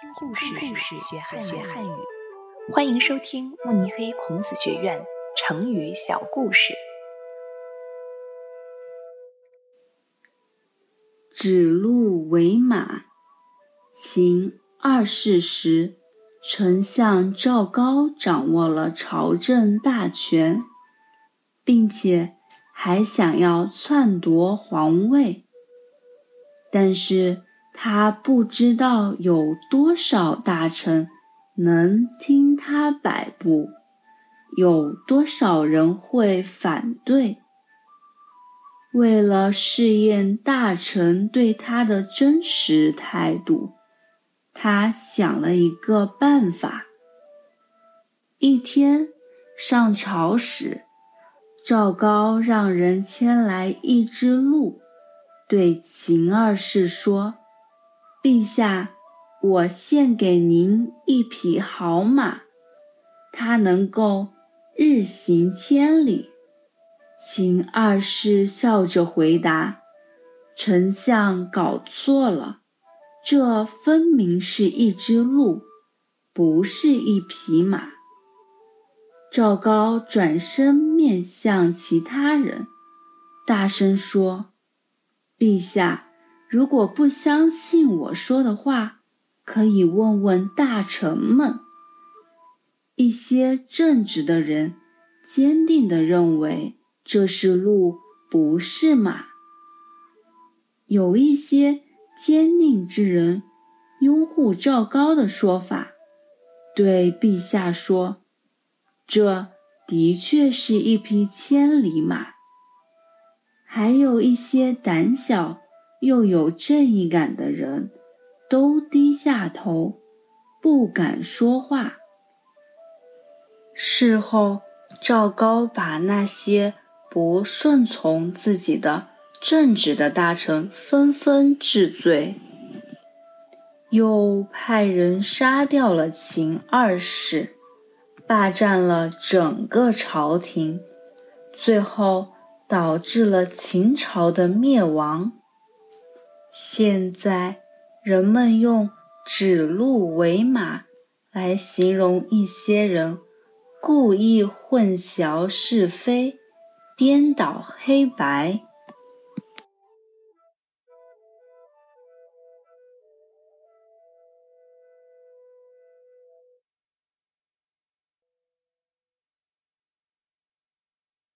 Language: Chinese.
听故事，学汉学汉语。欢迎收听慕尼黑孔子学院成语小故事。指鹿为马。秦二世时，丞相赵高掌握了朝政大权，并且还想要篡夺皇位，但是。他不知道有多少大臣能听他摆布，有多少人会反对。为了试验大臣对他的真实态度，他想了一个办法。一天上朝时，赵高让人牵来一只鹿，对秦二世说。陛下，我献给您一匹好马，它能够日行千里。秦二世笑着回答：“丞相搞错了，这分明是一只鹿，不是一匹马。”赵高转身面向其他人，大声说：“陛下。”如果不相信我说的话，可以问问大臣们。一些正直的人坚定地认为这是鹿，不是马。有一些坚定之人拥护赵高的说法，对陛下说：“这的确是一匹千里马。”还有一些胆小。又有正义感的人，都低下头，不敢说话。事后，赵高把那些不顺从自己的正直的大臣纷纷治罪，又派人杀掉了秦二世，霸占了整个朝廷，最后导致了秦朝的灭亡。现在，人们用“指鹿为马”来形容一些人故意混淆是非、颠倒黑白。